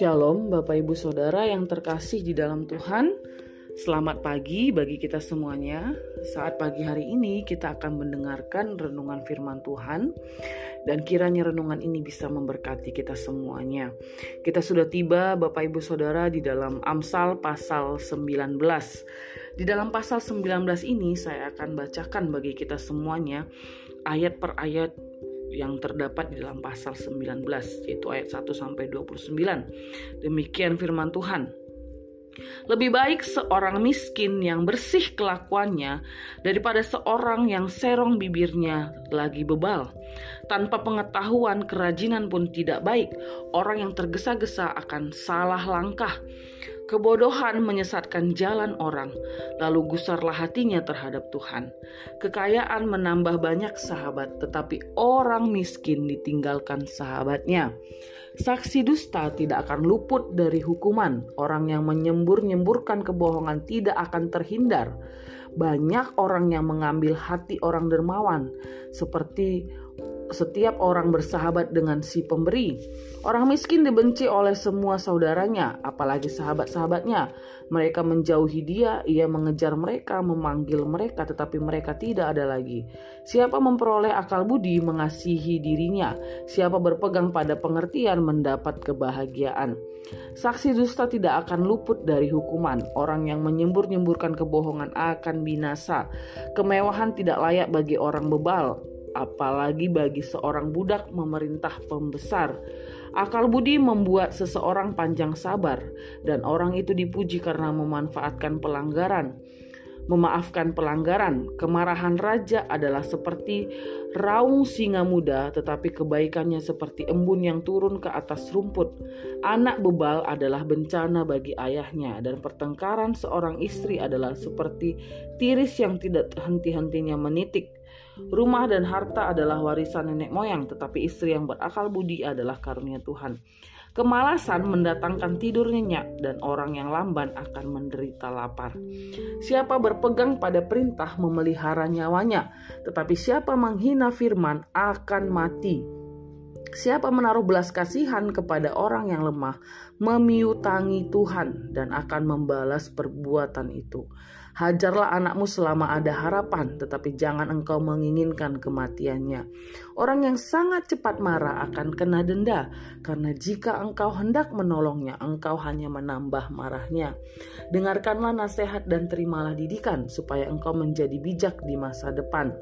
Shalom Bapak Ibu Saudara yang terkasih di dalam Tuhan. Selamat pagi bagi kita semuanya. Saat pagi hari ini kita akan mendengarkan renungan firman Tuhan Dan kiranya renungan ini bisa memberkati kita semuanya Kita sudah tiba Bapak Ibu Saudara di dalam Amsal pasal 19 Di dalam pasal 19 ini saya akan bacakan bagi kita semuanya Ayat per ayat yang terdapat di dalam pasal 19 yaitu ayat 1 sampai 29. Demikian firman Tuhan. Lebih baik seorang miskin yang bersih kelakuannya daripada seorang yang serong bibirnya lagi bebal. Tanpa pengetahuan kerajinan pun tidak baik. Orang yang tergesa-gesa akan salah langkah. Kebodohan menyesatkan jalan orang, lalu gusarlah hatinya terhadap Tuhan. Kekayaan menambah banyak sahabat, tetapi orang miskin ditinggalkan sahabatnya. Saksi dusta tidak akan luput dari hukuman. Orang yang menyembur-nyemburkan kebohongan tidak akan terhindar. Banyak orang yang mengambil hati orang dermawan, seperti setiap orang bersahabat dengan si pemberi. Orang miskin dibenci oleh semua saudaranya, apalagi sahabat-sahabatnya. Mereka menjauhi dia, ia mengejar mereka, memanggil mereka, tetapi mereka tidak ada lagi. Siapa memperoleh akal budi mengasihi dirinya, siapa berpegang pada pengertian mendapat kebahagiaan. Saksi dusta tidak akan luput dari hukuman. Orang yang menyembur-nyemburkan kebohongan akan binasa. Kemewahan tidak layak bagi orang bebal apalagi bagi seorang budak memerintah pembesar. Akal budi membuat seseorang panjang sabar, dan orang itu dipuji karena memanfaatkan pelanggaran. Memaafkan pelanggaran, kemarahan raja adalah seperti raung singa muda, tetapi kebaikannya seperti embun yang turun ke atas rumput. Anak bebal adalah bencana bagi ayahnya, dan pertengkaran seorang istri adalah seperti tiris yang tidak henti-hentinya menitik. Rumah dan harta adalah warisan nenek moyang, tetapi istri yang berakal budi adalah karunia Tuhan. Kemalasan mendatangkan tidur nyenyak dan orang yang lamban akan menderita lapar. Siapa berpegang pada perintah memelihara nyawanya, tetapi siapa menghina firman akan mati. Siapa menaruh belas kasihan kepada orang yang lemah, memiutangi Tuhan dan akan membalas perbuatan itu. Hajarlah anakmu selama ada harapan, tetapi jangan engkau menginginkan kematiannya. Orang yang sangat cepat marah akan kena denda, karena jika engkau hendak menolongnya, engkau hanya menambah marahnya. Dengarkanlah nasihat dan terimalah didikan, supaya engkau menjadi bijak di masa depan.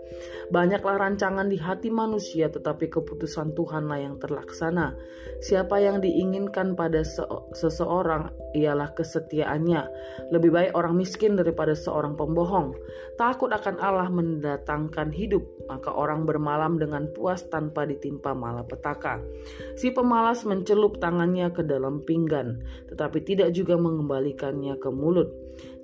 Banyaklah rancangan di hati manusia, tetapi keputusan Tuhanlah yang terlaksana. Siapa yang diinginkan pada seseorang ialah kesetiaannya. Lebih baik orang miskin daripada seorang pembohong. Takut akan Allah mendatangkan hidup, maka orang bermalam dengan puas tanpa ditimpa malapetaka. Si pemalas mencelup tangannya ke dalam pinggan, tetapi tidak juga mengembalikannya ke mulut.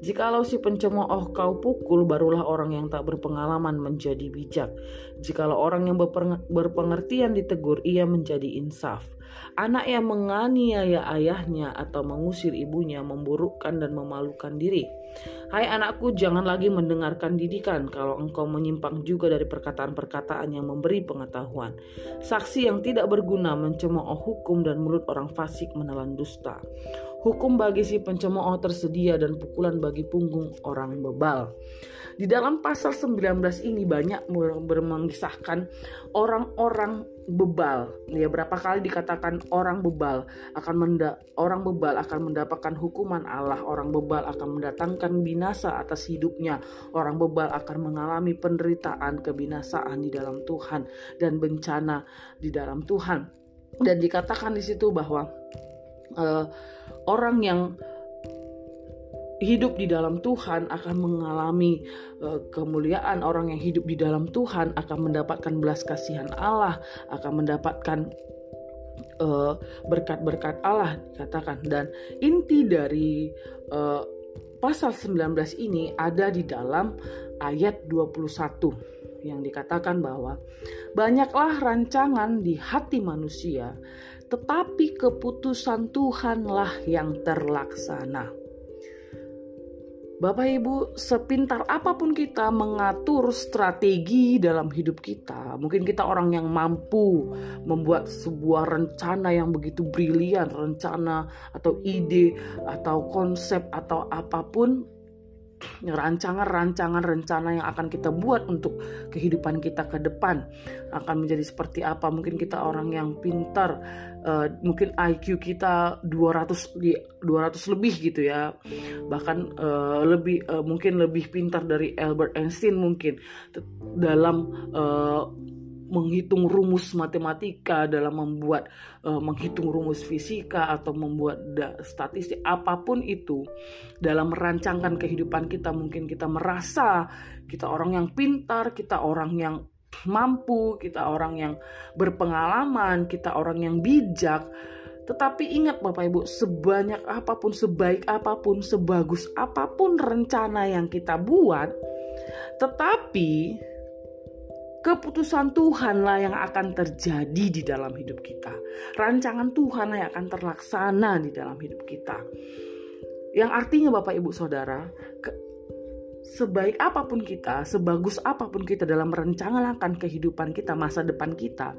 Jikalau si pencemooh kau pukul, barulah orang yang tak berpengalaman menjadi bijak. Jikalau orang yang berpengertian ditegur, ia menjadi insaf. Anak yang menganiaya ayahnya atau mengusir ibunya memburukkan dan memalukan diri. Hai anakku, jangan lagi mendengarkan didikan kalau engkau menyimpang juga dari perkataan-perkataan yang memberi pengetahuan. Saksi yang tidak berguna mencemooh hukum dan mulut orang fasik menelan dusta. Hukum bagi si pencemooh tersedia dan pukulan bagi punggung orang bebal. Di dalam pasal 19 ini banyak mengisahkan orang-orang bebal. Ya berapa kali dikatakan orang bebal akan menda orang bebal akan mendapatkan hukuman Allah, orang bebal akan mendatangkan binasa atas hidupnya. Orang bebal akan mengalami penderitaan, kebinasaan di dalam Tuhan dan bencana di dalam Tuhan. Dan dikatakan di situ bahwa uh, orang yang hidup di dalam Tuhan akan mengalami uh, kemuliaan. Orang yang hidup di dalam Tuhan akan mendapatkan belas kasihan Allah akan mendapatkan uh, berkat-berkat Allah dikatakan. Dan inti dari uh, pasal 19 ini ada di dalam ayat 21 yang dikatakan bahwa banyaklah rancangan di hati manusia tetapi keputusan Tuhanlah yang terlaksana. Bapak Ibu, sepintar apa pun kita mengatur strategi dalam hidup kita, mungkin kita orang yang mampu membuat sebuah rencana yang begitu brilian, rencana atau ide atau konsep atau apa pun rancangan-rancangan rencana yang akan kita buat untuk kehidupan kita ke depan akan menjadi seperti apa? Mungkin kita orang yang pintar uh, mungkin IQ kita 200 di 200 lebih gitu ya. Bahkan uh, lebih uh, mungkin lebih pintar dari Albert Einstein mungkin. Dalam uh, menghitung rumus matematika, dalam membuat uh, menghitung rumus fisika atau membuat statistik apa pun itu dalam merancangkan kehidupan kita mungkin kita merasa kita orang yang pintar, kita orang yang mampu, kita orang yang berpengalaman, kita orang yang bijak. Tetapi ingat Bapak Ibu, sebanyak apa pun, sebaik apa pun, sebagus apa pun rencana yang kita buat, tetapi Keputusan Tuhanlah yang akan terjadi di dalam hidup kita. Rancangan Tuhanlah yang akan terlaksana di dalam hidup kita. Yang artinya Bapak Ibu Saudara, ke, sebaik apa pun kita, sebagus apa pun kita dalam rancangan akan kehidupan kita, masa depan kita,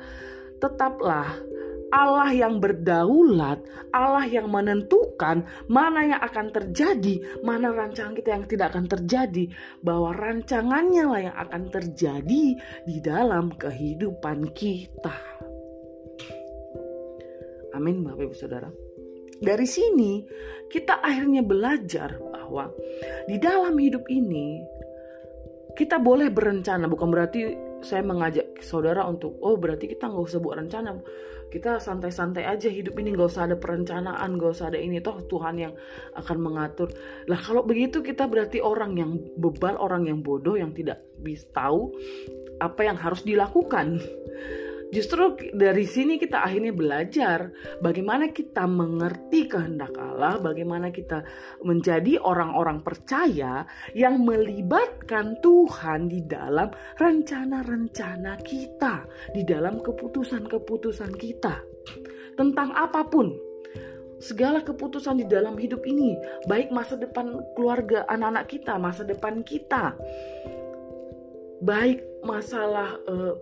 tetaplah Allah yang berdaulat, Allah yang menentukan mana yang akan terjadi, mana rancangan kita yang tidak akan terjadi, bahwa rancangannya lah yang akan terjadi di dalam kehidupan kita. Amin, Bapak Ibu Saudara. Dari sini kita akhirnya belajar bahwa di dalam hidup ini kita boleh berencana, bukan berarti saya mengajak saudara untuk oh berarti kita nggak usah buat rencana kita santai-santai aja hidup ini gak usah ada perencanaan gak usah ada ini. Toh Tuhan yang akan mengatur. Lah kalau begitu kita berarti orang yang bebal orang yang bodoh yang tidak bisa tahu apa yang harus dilakukan Justru dari sini kita akhirnya belajar bagaimana kita mengerti kehendak Allah, bagaimana kita menjadi orang-orang percaya yang melibatkan Tuhan di dalam rencana-rencana kita, di dalam keputusan-keputusan kita tentang apa pun. Segala keputusan di dalam hidup ini, baik masa depan keluarga anak-anak kita, masa depan kita, baik masalah uh,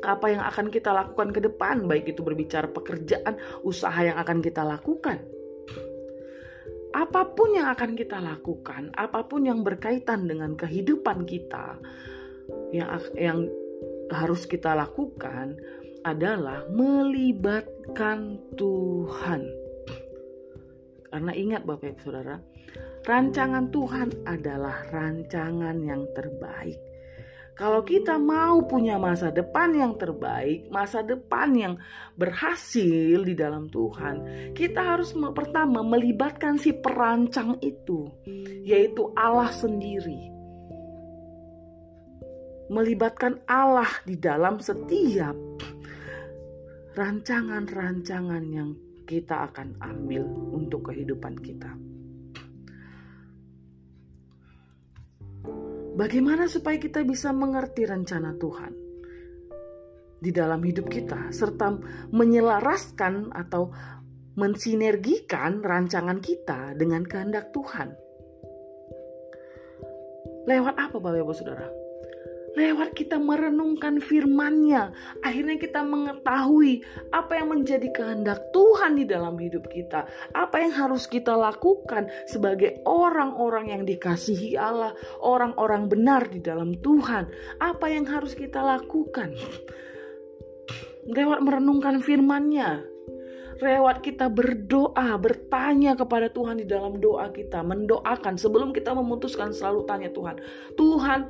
apa yang akan kita lakukan ke depan, baik itu berbicara pekerjaan, usaha yang akan kita lakukan. Apa pun yang akan kita lakukan, apa pun yang berkaitan dengan kehidupan kita, yang yang harus kita lakukan adalah melibatkan Tuhan. Karena ingat Bapak Ibu Saudara, rancangan Tuhan adalah rancangan yang terbaik. Kalau kita mau punya masa depan yang terbaik, masa depan yang berhasil di dalam Tuhan, kita harus pertama melibatkan si perancang itu, yaitu Allah sendiri. Melibatkan Allah di dalam setiap rancangan-rancangan yang kita akan ambil untuk kehidupan kita. Bagaimana supaya kita bisa mengerti rencana Tuhan di dalam hidup kita, serta menyelaraskan atau mensinergikan rancangan kita dengan kehendak Tuhan? Lewat apa, Bapak Ibu Saudara? Lewat kita merenungkan firman-Nya, akhirnya kita mengetahui apa yang menjadi kehendak Tuhan di dalam hidup kita. Apa yang harus kita lakukan sebagai orang-orang yang dikasihi Allah, orang-orang benar di dalam Tuhan. Apa yang harus kita lakukan? Lewat merenungkan firman-Nya, lewat kita berdoa, bertanya kepada Tuhan di dalam doa kita, mendoakan sebelum kita memutuskan selalu tanya Tuhan, Tuhan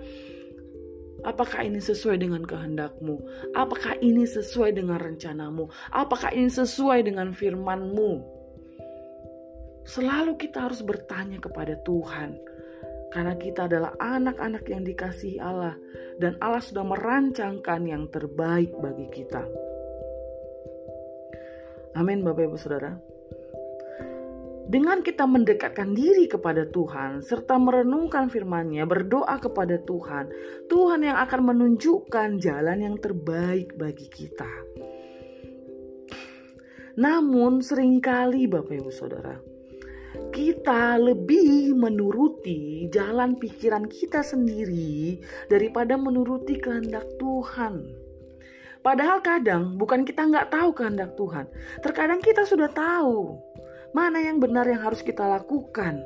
Apakah ini sesuai dengan kehendakmu? Apakah ini sesuai dengan rencanamu? Apakah ini sesuai dengan firmanmu? Selalu kita harus bertanya kepada Tuhan. Karena kita adalah anak-anak yang dikasihi Allah. Dan Allah sudah merancangkan yang terbaik bagi kita. Amin Bapak Ibu Saudara. Dengan kita mendekatkan diri kepada Tuhan serta merenungkan firman-Nya, berdoa kepada Tuhan, Tuhan yang akan menunjukkan jalan yang terbaik bagi kita. Namun sering kali Bapak Ibu Saudara, kita lebih menuruti jalan pikiran kita sendiri daripada menuruti kehendak Tuhan. Padahal kadang bukan kita nggak tahu kehendak Tuhan. Terkadang kita sudah tahu mana yang benar yang harus kita lakukan.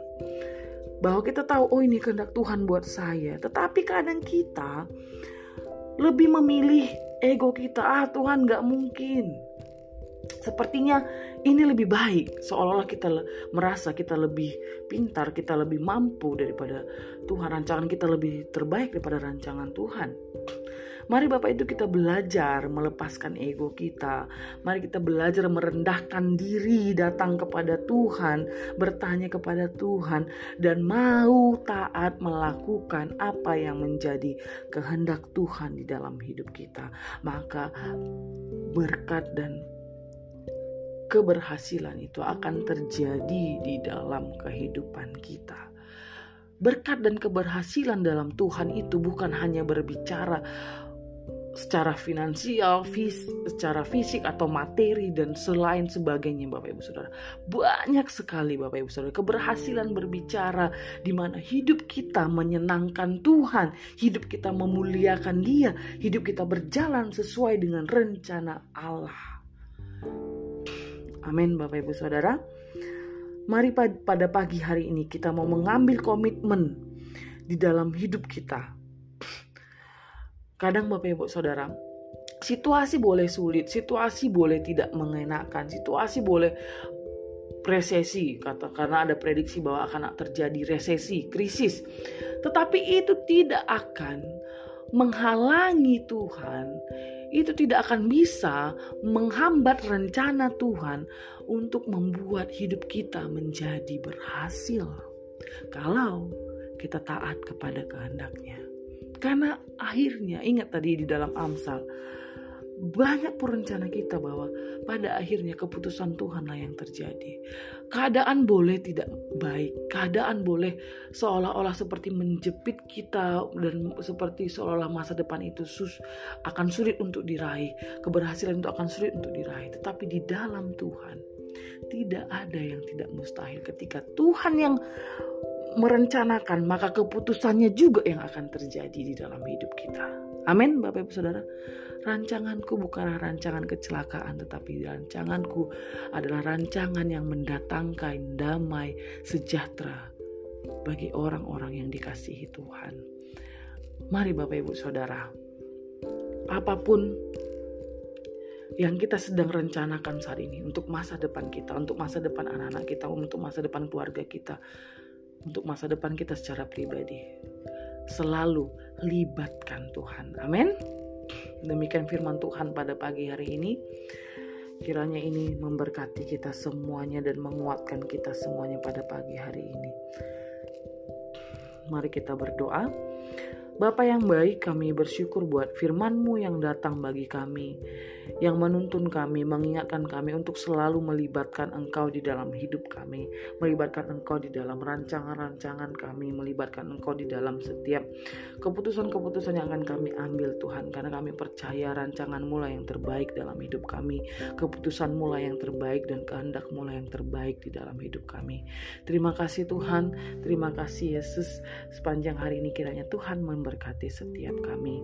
Bahwa kita tahu, oh ini kehendak Tuhan buat saya. Tetapi kadang kita lebih memilih ego kita. Ah Tuhan nggak mungkin sepertinya ini lebih baik seolah-olah kita merasa kita lebih pintar kita lebih mampu daripada Tuhan rancangan kita lebih terbaik daripada rancangan Tuhan Mari Bapak itu kita belajar melepaskan ego kita. Mari kita belajar merendahkan diri datang kepada Tuhan, bertanya kepada Tuhan dan mau taat melakukan apa yang menjadi kehendak Tuhan di dalam hidup kita. Maka berkat dan keberhasilan itu akan terjadi di dalam kehidupan kita. Berkat dan keberhasilan dalam Tuhan itu bukan hanya berbicara secara finansial, fis, secara fisik atau materi dan selain sebagainya Bapak Ibu Saudara. Banyak sekali Bapak Ibu Saudara keberhasilan berbicara di mana hidup kita menyenangkan Tuhan, hidup kita memuliakan Dia, hidup kita berjalan sesuai dengan rencana Allah. Amin Bapak Ibu Saudara. Mari pada pagi hari ini kita mau mengambil komitmen di dalam hidup kita. Kadang Bapak Ibu Saudara, situasi boleh sulit, situasi boleh tidak mengenakan, situasi boleh resesi kata karena ada prediksi bahwa akan terjadi resesi, krisis. Tetapi itu tidak akan menghalangi Tuhan itu tidak akan bisa menghambat rencana Tuhan untuk membuat hidup kita menjadi berhasil. Kalau kita taat kepada kehendaknya. Karena akhirnya ingat tadi di dalam Amsal banyak perencana kita bahwa pada akhirnya keputusan Tuhanlah yang terjadi. Keadaan boleh tidak baik, keadaan boleh seolah-olah seperti menjepit kita dan seperti seolah-olah masa depan itu sus akan sulit untuk diraih, keberhasilan itu akan sulit untuk diraih. Tetapi di dalam Tuhan tidak ada yang tidak mustahil. Ketika Tuhan yang merencanakan, maka keputusannya juga yang akan terjadi di dalam hidup kita. Amin, Bapak Ibu Saudara. Rancanganku bukanlah rancangan kecelakaan, tetapi rancanganku adalah rancangan yang mendatangkan damai sejahtera bagi orang-orang yang dikasihi Tuhan. Mari Bapak Ibu Saudara, apa pun yang kita sedang rencanakan saat ini untuk masa depan kita, untuk masa depan anak-anak kita, untuk masa depan keluarga kita, untuk masa depan kita secara pribadi. Selalu libatkan Tuhan. Amin. Demikian firman Tuhan pada pagi hari ini. Kiranya ini memberkati kita semuanya dan menguatkan kita semuanya pada pagi hari ini. Mari kita berdoa. Bapa yang baik, kami bersyukur buat firman-Mu yang datang bagi kami, yang menuntun kami, mengingatkan kami untuk selalu melibatkan Engkau di dalam hidup kami, melibatkan Engkau di dalam rancangan-rancangan kami, melibatkan Engkau di dalam setiap keputusan-keputusan yang akan kami ambil Tuhan, karena kami percaya rancangan mula yang terbaik dalam hidup kami, keputusan mula yang terbaik dan kehendak mula yang terbaik di dalam hidup kami. Terima kasih Tuhan, terima kasih Yesus. Sepanjang hari ini kiranya Tuhan memberkati setiap kami.